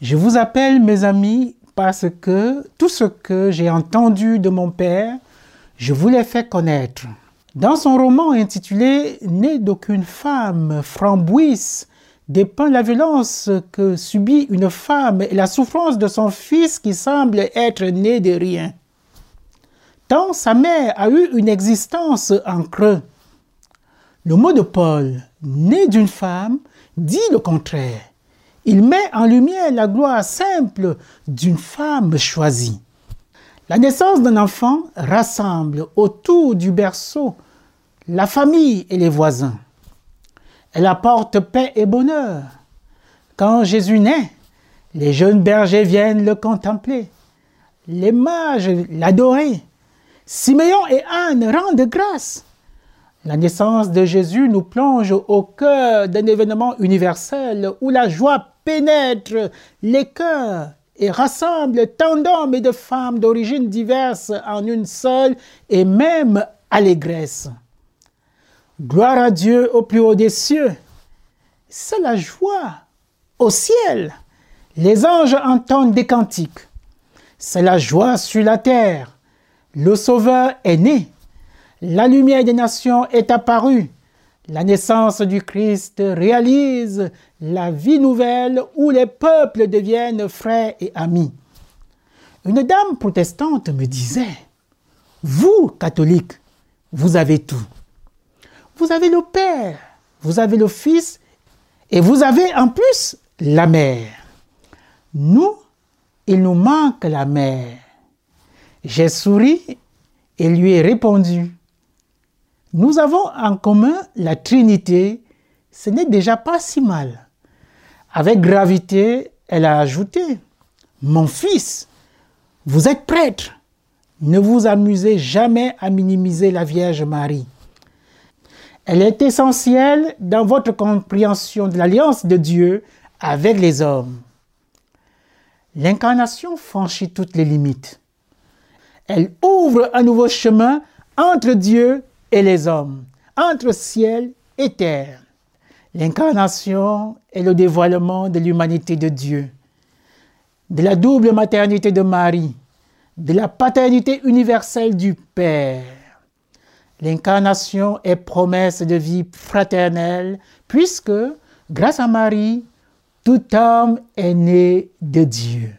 Je vous appelle mes amis parce que tout ce que j'ai entendu de mon père, je vous l'ai fait connaître. Dans son roman intitulé Né d'aucune femme, Framboise dépeint la violence que subit une femme et la souffrance de son fils qui semble être né de rien. Tant sa mère a eu une existence en creux. Le mot de Paul, né d'une femme, dit le contraire. Il met en lumière la gloire simple d'une femme choisie. La naissance d'un enfant rassemble autour du berceau la famille et les voisins. Elle apporte paix et bonheur. Quand Jésus naît, les jeunes bergers viennent le contempler. Les mages l'adoraient. Siméon et Anne rendent grâce. La naissance de Jésus nous plonge au cœur d'un événement universel où la joie pénètre les cœurs et rassemble tant d'hommes et de femmes d'origines diverses en une seule et même allégresse. Gloire à Dieu au plus haut des cieux. C'est la joie au ciel. Les anges entendent des cantiques. C'est la joie sur la terre. Le Sauveur est né. La lumière des nations est apparue. La naissance du Christ réalise la vie nouvelle où les peuples deviennent frères et amis. Une dame protestante me disait, Vous, catholiques, vous avez tout. Vous avez le Père, vous avez le Fils et vous avez en plus la mère. Nous, il nous manque la mère. J'ai souri et lui ai répondu, nous avons en commun la Trinité, ce n'est déjà pas si mal. Avec gravité, elle a ajouté, mon fils, vous êtes prêtre, ne vous amusez jamais à minimiser la Vierge Marie. Elle est essentielle dans votre compréhension de l'alliance de Dieu avec les hommes. L'incarnation franchit toutes les limites. Elle ouvre un nouveau chemin entre Dieu et les hommes, entre ciel et terre. L'incarnation est le dévoilement de l'humanité de Dieu, de la double maternité de Marie, de la paternité universelle du Père. L'incarnation est promesse de vie fraternelle, puisque, grâce à Marie, tout homme est né de Dieu.